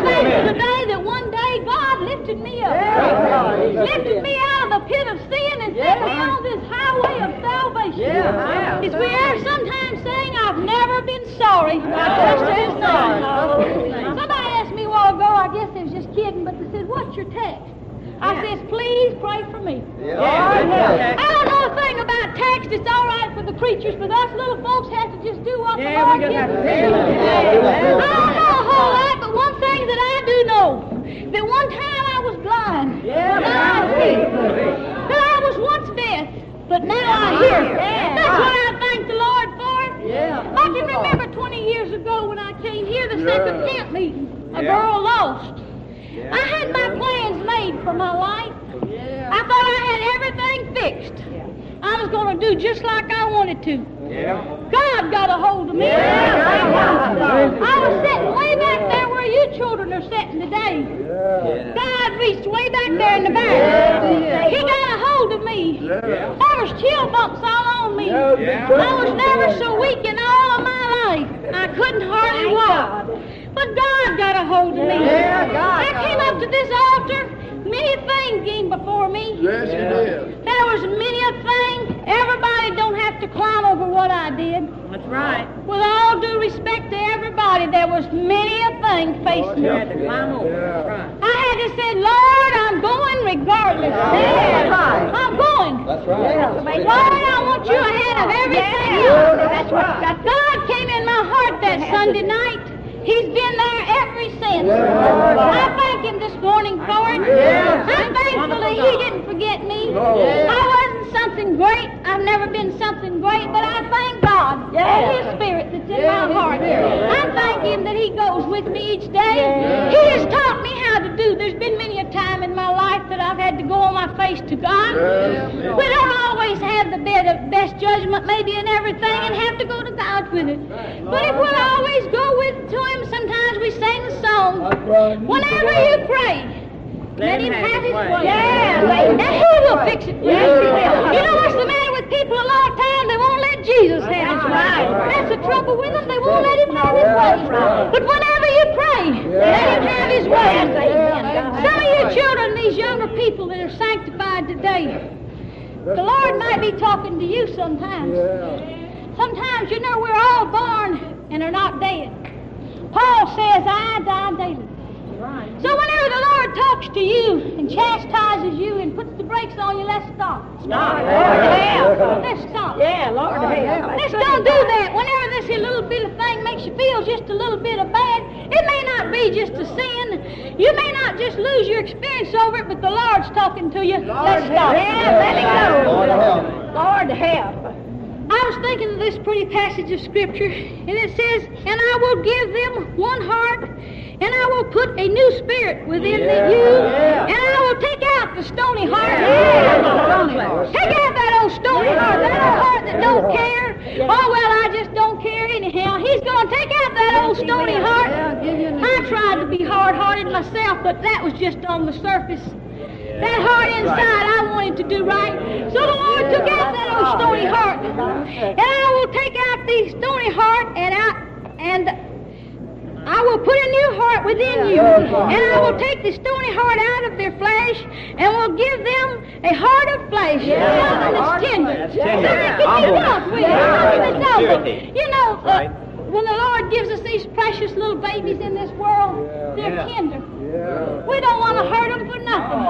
I'm thankful today that one day God lifted me up. Lifted me out of the pit of sin and set me on this highway of salvation. It's we are sometimes saying, I've never been sorry. I trust His name. Somebody asked me a while ago, I guess they was just kidding, but they said, what's your text? I says, please pray for me. I don't know a thing about text. It's all right for the preachers, but us little folks have to just do what the Lord gives us. I don't know a whole lot, but one thing that I do know, that one time I was blind. Now I see. That I was once deaf, but now I hear. Yeah. That's what I thank the Lord for. Yeah. I can remember 20 years ago when I came here to second camp meeting, a girl lost. I had my plans made for my life. I thought I had everything fixed. Yeah. I was going to do just like I wanted to. Yeah. God got a hold of me. Yeah. I was sitting way back there where you children are sitting today. God reached way back there in the back. He got a hold of me. There was chill bumps all on me. I was never so weak in all of my life. I couldn't hardly walk. But God got a hold of me. I came up to this altar. Many things came before me. Yes, you did. There was many a thing. Everybody don't have to climb over what I did. That's right. With all due respect to everybody, there was many a thing facing me. had to climb over. That's right. I had to say, Lord, I'm going regardless. I'm going. That's right. Lord, I want you ahead of everything else. That's right. God came in my heart that Sunday night. He's been there ever since. I thank him this morning for it. I'm thankful that he didn't forget me. I wasn't something great. I've never been something great, but I thank God for his spirit that's in my heart. I thank him that he goes with me each day. He has taught me how to do. There's been many a time in my life that I've had to go on my face to God. We don't always have the best judgment maybe in everything and have to go to God with it. But if we'll always go with to him, sometimes we sing a song. Whenever you pray, let him have his way. Yeah, and he will fix it. Yes, he will. You know what's the matter with people a lot of times? They won't let Jesus have his way. That's the trouble with them. They won't let him have his way. But whenever you pray, let him have his way. Some of you children, these younger people that are sanctified today, the Lord might be talking to you sometimes. Sometimes, you know, we're all born and are not dead. Paul says, I die daily. So whenever the Lord talks to you and chastises you and puts the brakes on you, let's stop. Stop. Let's stop. Yeah, Lord help. Let's don't do that. Whenever this here little bit of thing makes you feel just a little bit of bad, it may not be just a sin. You may not just lose your experience over it, but the Lord's talking to you. Let's stop. Yeah, let it go. Lord help. Lord help. I was thinking of this pretty passage of Scripture, and it says, And I will give them one heart, and I will put a new spirit within the you, and I will take out the stony heart. Yeah. Take out that old stony heart, that old heart that don't care. Oh, well, I just don't care anyhow. He's going to take out that old stony heart. I tried to be hard-hearted myself, but that was just on the surface. That heart inside, I wanted to do right. So the Lord took out that old stony heart. And I will take out the stony heart and I, and I will put a new heart within you. And I will take the stony heart out of their flesh and will give them a heart of flesh. Something that's tender. Something that can be loved with. Something that's. You know, uh, when the Lord gives us these precious little babies in this world, they're tender. We don't want to hurt them for nothing.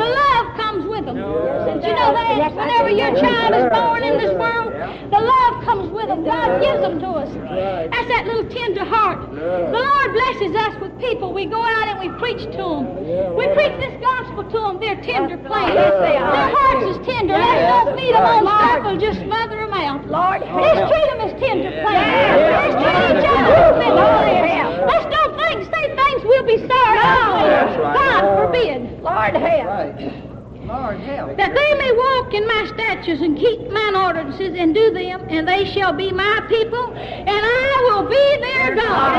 The love comes with them. Did you know that? Whenever your child is born in this world, the love comes with them. God gives them to us. That's that little tender heart. The Lord blesses us with people. We go out and we preach to them. We preach this gospel to them. They're tender plain. Their hearts is tender. Let's don't feed them on stuff or just smother them out. Lord, let's treat them as tender plants. Let's treat each other as Lord, Let's don't think, say things we'll be sorry for. God forbid. Lord help. Lord help. That they may walk in my statutes and keep mine ordinances and do them, and they shall be my people, and I will be their God.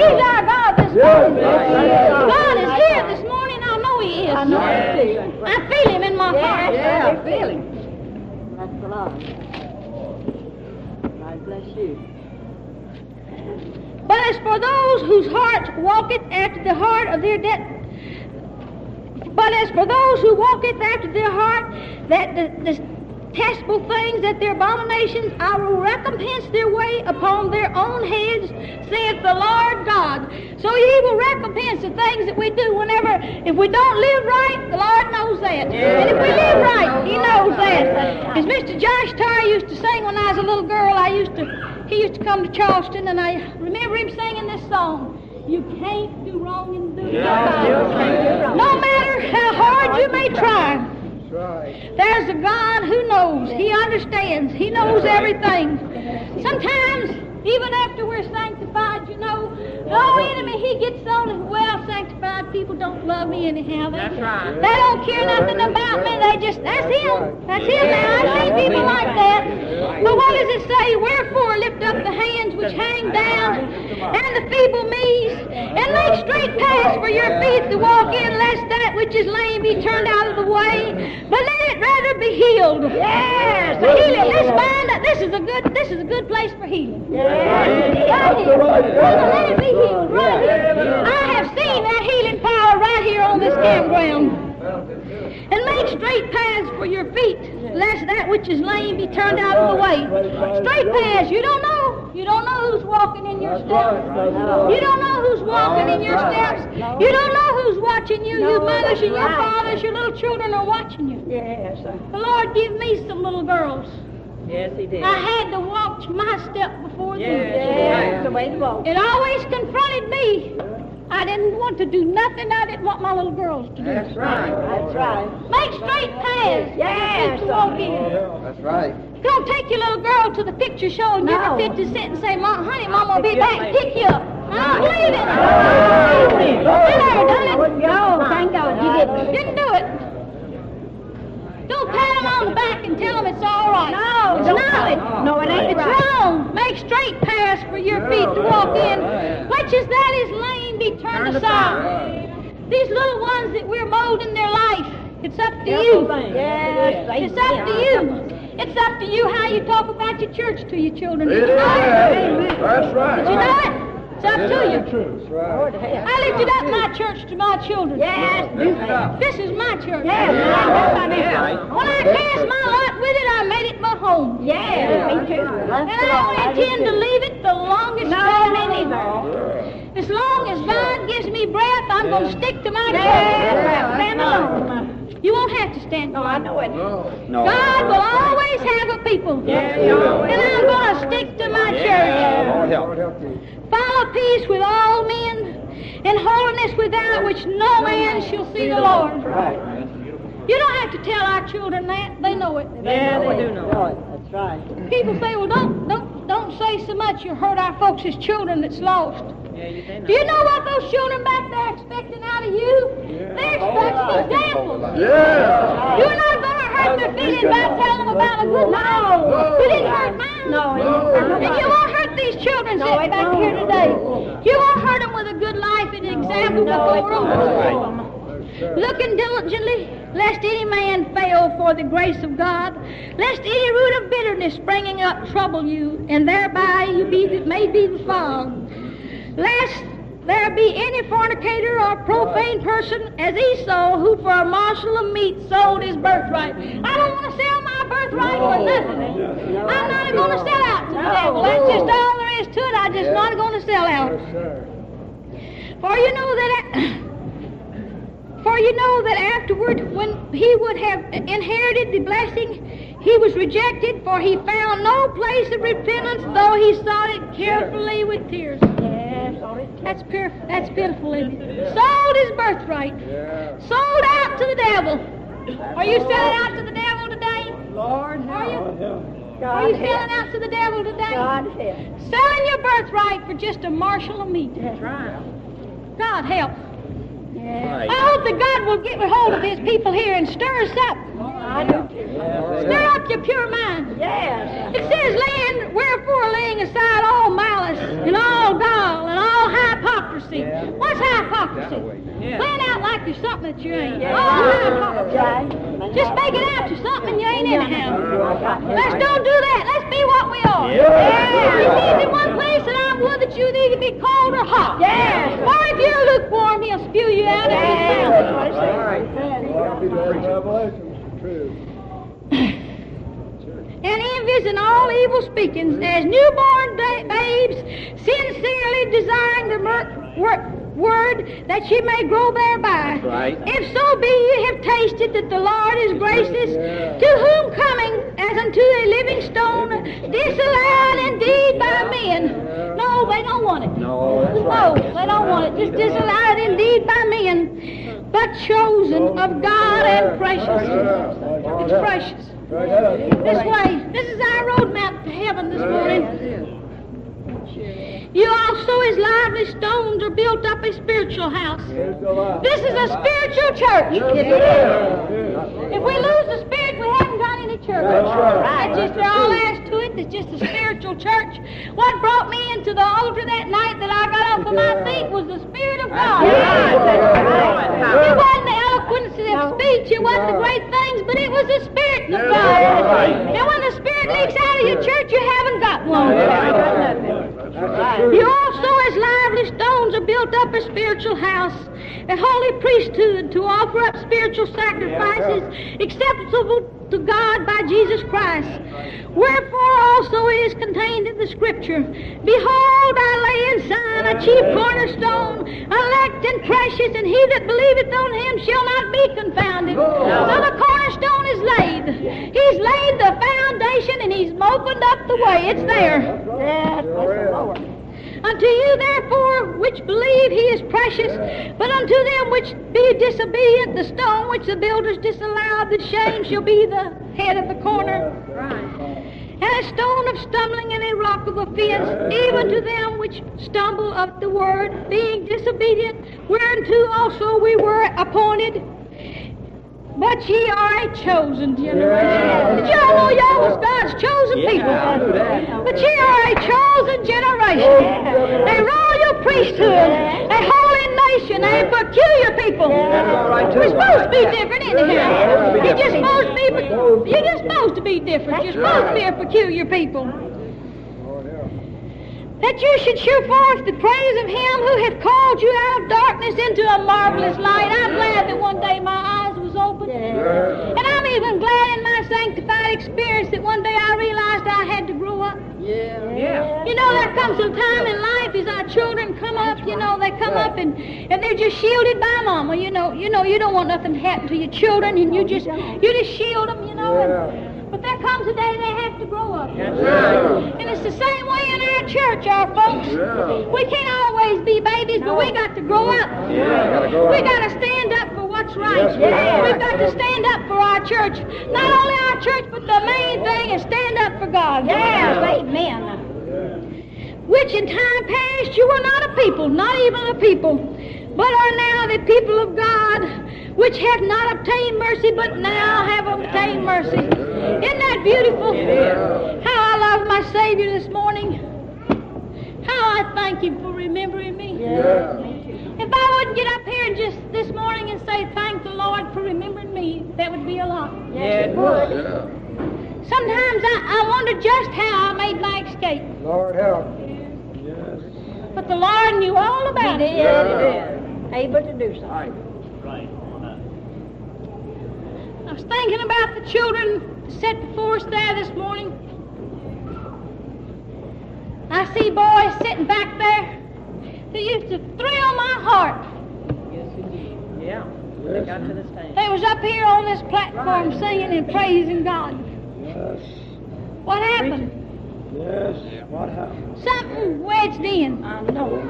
He's our God this morning. God is here this morning. I know He is. I know I feel him. I feel Him in my heart. Yeah, I feel him. That's the Lord. God bless you. But as for for those whose hearts walketh after the heart of their debt, but as for those who walketh after their heart, that the, detestable things, that their abominations, I will recompense their way upon their own heads, saith the Lord God. So He will recompense the things that we do whenever, if we don't live right, the Lord knows that. And if we live right, He knows that. As Mr. Josh Tyre used to sing when I was a little girl, I used to, he used to come to Charleston, and I remember him singing this song. You can't do wrong and do right. No matter how hard you may try, there's a God who knows. He understands. He knows everything. Sometimes, even after we're sanctified, you know, no oh, enemy, he gets on and, well, sanctified people don't love me anyhow. They, That's right. They don't care nothing about me. They just, that's him. That's him now. I've seen people like that. But what does it say? Wherefore lift up the hands which hang down and the feeble knees and make straight paths for your feet to walk in, lest that which is lame be turned out of the way. But let it rather be healed. Yes, the healing. Let's find out. This is a good. This is a good place for healing. Right here. Brother, let it be healed right here. I have seen that healing power right here on this campground. And make straight paths for your feet, lest that which is lame be turned out of the way. Straight paths. You don't know. You don't know who's walking in your steps. You don't know who's walking in your steps. You don't know who's watching you. Your mothers and your fathers, your little children are watching you. Yes. The Lord give me some little girls. Yes, he did. I had to watch my step before them. Yes, the way to walk. It always confronted me. I didn't want to do nothing I didn't want my little girls to do. That's right. That's right. Make straight paths. Yes. to walk in. That's right. Don't take your little girl to the picture show and No. give her 50 cents and say, Mom, honey, Mom will be back and pick you up. I don't believe it. Never done it. wouldn't go. Thank God you didn't. Didn't do it. Don't pat them on the back and tell them it's all right. No, it's not. it. No, it ain't It's right. wrong. Make straight paths for your feet to walk in. Which is that is lame be turned aside. These little ones that we're molding their life, it's up to you. Yes. they- It's up to you. It's up to you how you talk about your church to your children. It you know it? is. That's right. Did you know it? It's up to you. That's right. Lord help. I lifted up my church to my children. Yes, do. This is my church. Yes, that's my name. When I cast my lot with it, I made it my home. Yes, me too. And I don't intend to leave it the longest No, time me anything. neither. As long as God gives me breath, I'm going to stick to my Yes, church. Stand alone. You won't have to stand No, I know it. No. God will always have a people. Yes, he always And I'm going to stick to my church. Lord help. help you. Follow peace with all men, and holiness without which no man shall see the Lord. Right. You don't have to tell our children that; they know it. Yeah, they do know. Right, That's right. People say, "Well, don't don't don't say so much. You hurt our folks' children that's lost." Yeah, you they know. Do you know what those children back there are expecting out of you? They're expecting examples. Yeah. You're not going to hurt their feelings by telling them about a good life. No. You didn't hurt mine. No, it won't. And you won't hurt these children No, sitting back won't. here today. You won't hurt them with a good life and an example No, before them. won't. Looking diligently, lest any man fail for the grace of God, lest any root of bitterness springing up trouble you, and thereby you be, may be defiled. Lest there be any fornicator or profane person as Esau, who for a morsel of meat sold his birthright. I don't want to sell my birthright for nothing. I'm not going to sell out to the devil. That's just all there is to it. I'm just not going to sell out. For you know that for you know that afterward when he would have inherited the blessing, he was rejected, for he found no place of repentance, though he sought it carefully with tears. Yes, all it That's pure, that's pitiful, isn't it? Sold his birthright. Sold out to the devil. Are you selling out to the devil today? Lord Are you? help. Are you selling out to the devil today? God help. Selling your birthright for just a morsel of meat. That's right. God help. Yes. I hope that God will get a hold of his people here and stir us up. I do too. Stir up your pure mind. Yes. It says, laying, wherefore laying aside all malice and all gall and all hypocrisy. What's hypocrisy? Yeah. Playing out like you're something that you ain't. Yes. All hypocrisy. Right. Just make it out you're something you ain't anyhow. Yes. Let's don't do that. Let's be what we are. Yeah. He says in one place that I'm wood that you need to be cold or hot. Yes. Or if you're lukewarm, he'll spew you out of his mouth. Revelation's true. and envies and all evil speakings, as newborn da- babes, sincerely desiring the mer- wor- word that ye may grow thereby. right. If so be ye have tasted that the Lord is gracious, to whom coming as unto a living stone, disallowed indeed by men. No, they don't want it. No, that's No, right. they don't want it. Just disallowed indeed by men, but chosen of God and precious. It's precious. This way. This is our roadmap to heaven this morning. You also, as lively stones, are built up a spiritual house. This is a spiritual church. If we lose the spirit, we haven't got any church. That's right. That's just all is to it. It's just a spiritual church. What brought me into the altar that night that I got off of my feet was the Spirit of God. It wasn't the eloquence of speech, it wasn't the great things, but it was the Spirit of God. And when the Spirit leaks out of your church, you haven't got one. You also, as lively stones, are built up a spiritual house, a holy priesthood to offer up spiritual sacrifices acceptable to God by Jesus Christ. Wherefore also it is contained in the Scripture Behold, I lay in Zion a chief cornerstone, elect and precious, and he that believeth on him shall not be confounded. So the cornerstone laid. He's laid the foundation and he's opened up the way. It's there. Unto you, therefore, which believe he is precious, but unto them which be disobedient, the stone which the builders disallowed, the shame shall be the head of the corner. And a stone of stumbling and a rock of offense, even to them which stumble of the word, being disobedient, whereunto also we were appointed. But ye are a chosen generation. Did y'all know y'all was God's chosen people? But ye are a chosen generation, oh, a royal priesthood, a holy nation, a peculiar people. We're supposed to be different, anyhow. You're just supposed to be. You're just supposed to be different. You're supposed to be a peculiar people. Oh, that you should show forth the praise of Him who hath called you out of darkness into a marvelous light. I'm glad that one day my eyes was opened. And I'm even glad in my sanctified experience that one day I realized I had to grow up. Yeah. yeah. You know, there comes a time in life as our children come up, you know, they come up and, and they're just shielded by mama. You know, you know, you don't want nothing to happen to your children and you just you just shield them, you know. And, but there comes a day they have to grow up. That's right. And it's the same way in our church, our folks. Yeah. We can't always be babies, but we got to grow up. gotta grow we got to stand up for right. Yes, We've got to stand up for our church. Not only our church, but the main thing is stand up for God. Yes, amen. Which in time past you were not a people, not even a people, but are now the people of God, which have not obtained mercy, but now have obtained mercy. Isn't that beautiful? How I love my Savior this morning. How I thank Him for remembering me. If I wouldn't get up here and just this morning and say thank the Lord for remembering me, that would be a lot. Yeah, it would. Sometimes I, I wonder just how I made my escape. Lord help. Yes. But the Lord knew all about it. He it. is able to do so. Right. I was thinking about the children set before us there this morning. I see boys sitting back there that used to thrill my heart. Yes, indeed. Yeah. They got to the stage. They was up here on this platform singing and praising God. Yes. What happened? Yes. What happened? Something wedged in. I know.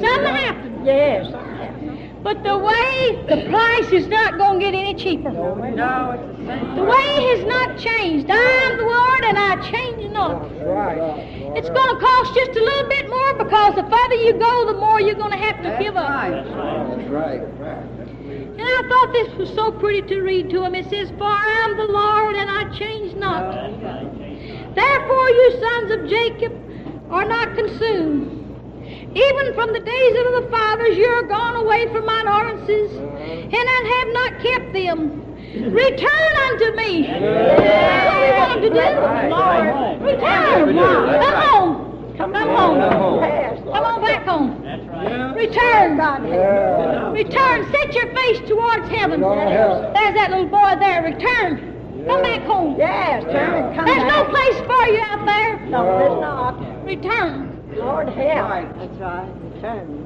Something happened. Yes. But the way, the price is not going to get any cheaper. No, it's the same. The way has not changed. I am the Word and I change not. Right. It's going to cost just a little bit more because the further you go, the more you're going to have to give up. That's right. I thought this was so pretty to read to him. It says, For I am the Lord and I change not. Therefore, you sons of Jacob are not consumed. Even from the days of the fathers, you are gone away from mine ordinances, and I have not kept them. Return unto me. That's what we want him to do. Right. Return. Yes, we do. That's Come on. Come on home. Come on back home. That's right. Return. Yeah. Return. Set your face towards heaven. There's that little boy there. Return. Come back home. Yes, turn and come There's no place for you out there. No, there's not. Return. Lord help. That's right. Return.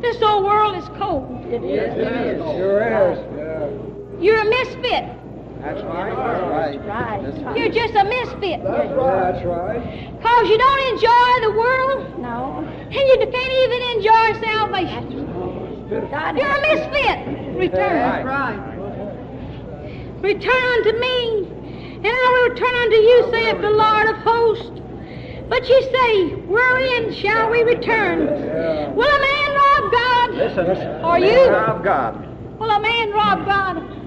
This old world is cold. It is. It is. Sure is. Yeah. You're a misfit. That's right. That's right. Right. That's right. You're just a misfit. That's right. That's right. Cause you don't enjoy the world No. and you can't even enjoy salvation. God You're a misfit. Return. That's right. Return unto me, and I will return unto you, saith the Lord of hosts. But ye say, Wherein shall we return? Yeah. Will a man rob God? Listen. Or you? Of God. Will a man rob God?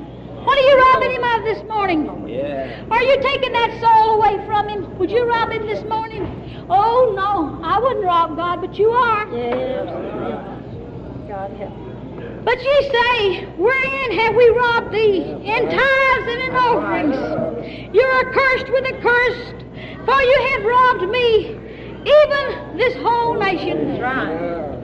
What are you robbing him of this morning? Yeah. Are you taking that soul away from him? Would you rob him this morning? Oh, no, I wouldn't rob God, but you are. Yes. God help. But ye say, Wherein have we robbed thee? In tithes and in offerings. You are cursed with a curse, for you have robbed me, even this whole nation. Yeah.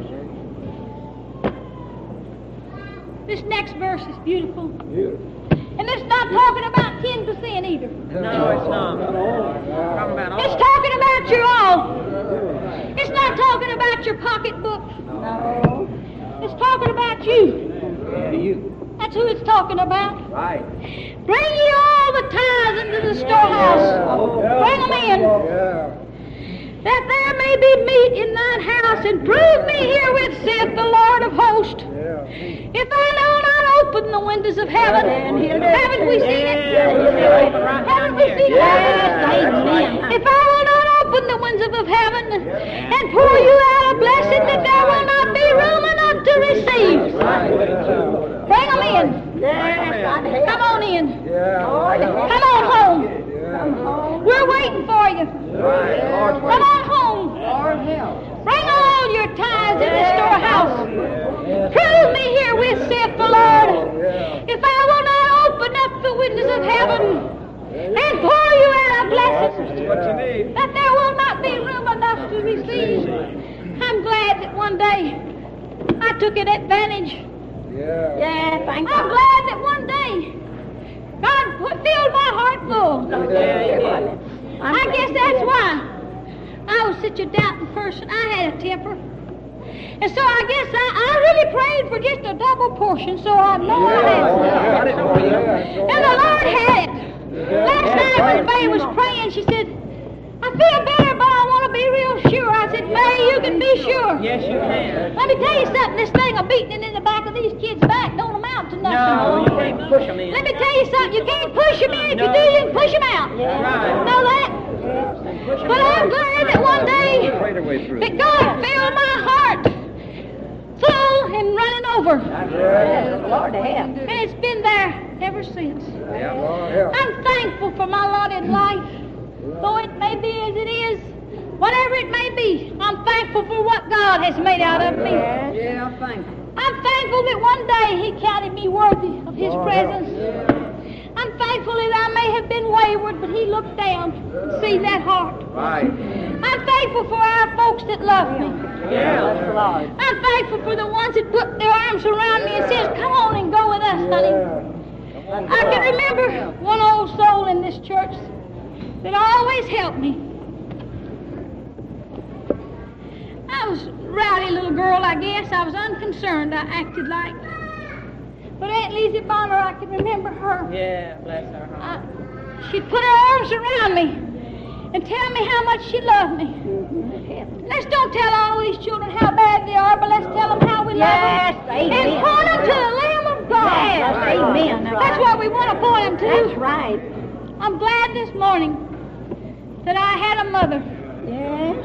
This next verse is beautiful. Beautiful. And it's not talking about 10% either. No, it's not. It's talking about your all. It's not talking about your pocketbook. No. It's talking about you. You. That's who it's talking about. Right. Bring ye all the tithes into the storehouse. Bring them in. Yeah. that there may be meat in thine house, and prove me herewith, saith the Lord of hosts. Yeah. If I know not windows of heaven, And he'll do haven't we seen it? Yeah, he'll do it. Haven't we seen Yes, it? amen. If I will not open the windows of heaven and pour you out a blessing that there will not be room enough to receive. Bring them in. Yes, Come on in. Yeah. Lord help. Come on home. We're waiting for you. Right. Lord's Come on home. Lord help. Bring all your tithes in the storehouse. Prove me herewith, saith the Lord. If I will not open up the windows of heaven and pour you out a blessing, that there will not be room enough to receive. I'm glad that one day I took an advantage. Yeah. Yeah, thank I'm glad that one day God put, filled my heart full. I'm I guess that's why I was such a doubting person. I had a temper. And so I guess I, I really prayed for just a double portion, so I know I had some. It. And the Lord had it. Last night when May was praying, she said, I feel better, but I want to be real sure. I said, May, you can be sure. Yes, you can. Let me tell you something. This thing of beating it in the back of these kids' back don't amount to nothing. No, you can't push them in. Something. You can't push them in. If you No. do, you can push them out. Right. Know that? But I'm glad that one day Pray the way through. that God filled my heart full and running over. Yes, Lord help. And it's been there ever since. Yeah. Lord help. I'm thankful for my lot in life. Though it may be as it is, whatever it may be, I'm thankful for what God has made out of me. Yes. Yeah, thank you. I'm thankful that one day He counted me worthy of His oh, Lord, presence. I'm thankful that I may have been wayward, but He looked down and see that heart. Right. I'm thankful for our folks that love me. Lord. I'm thankful for the ones that put their arms around me and says, "Come on and go with us, honey." Yeah. I can remember one old soul in this church that always helped me. I was a rowdy little girl, I guess. I was unconcerned. I acted like. But Aunt Lizzie Bonner, I can remember her. Yeah, bless her heart. I, she'd put her arms around me and tell me how much she loved me. Mm-hmm. Let's don't tell all these children how bad they are, but let's tell them how we Yes, love them. amen. And point them to the Lamb of God. Yes, amen. That's what we want to point them to. That's right. I'm glad this morning that I had a mother Yes.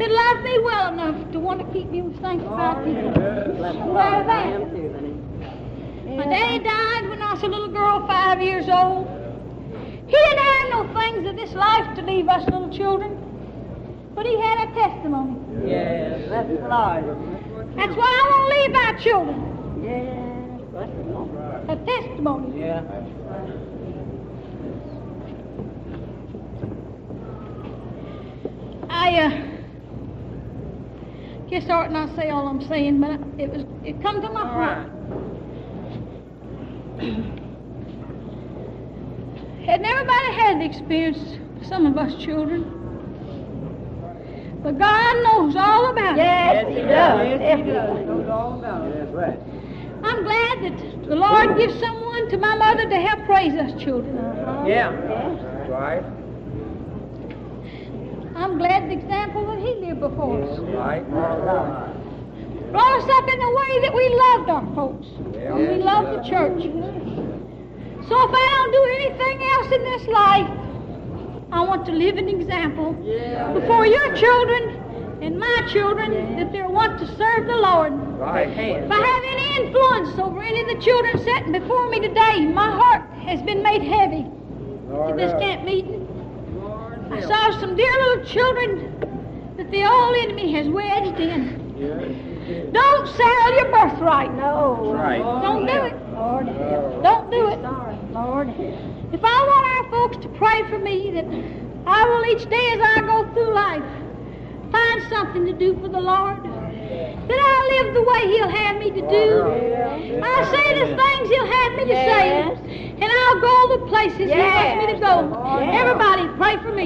that loved me well enough to want to keep me with sanctified people. Glad of that. My daddy died when I was a little girl, five years old. He didn't have no things of this life to leave us little children, but he had a testimony. Yes. Bless the Lord. That's why I won't leave our children Yes. that's the Lord. a testimony. Yeah. I uh, guess I ought not say all I'm saying, but it was it come to my heart. right. Hadn't everybody had the experience? Some of us children. But God knows all about Yes, it. Yes, He does. Yes, he Definitely. does. Knows all about it. That's right. I'm glad that the Lord gives someone to my mother to help raise us children. Uh-huh. Yeah. That's right. I'm glad the example that he lived before us. Right. Right. Brought us up in the way that we loved our folks. Yeah. And we loved the church. Mm-hmm. So if I don't do anything else in this life, I want to live an example before your children and my children that they want to serve the Lord. Right. If I have any influence over any of the children sitting before me today, my heart has been made heavy at this help. camp meeting. Lord I saw some dear little children that the old enemy has wedged in. Yes. Don't sell your birthright. No. Right. Don't do it. Lord help. Don't do it. Sorry. Lord help. If I want our folks to pray for me, that I will each day as I go through life find something to do for the Lord. That I live the way He'll have me to do. I'll say the things He'll have me to say. And I'll go the places He wants me to go. Everybody pray for me.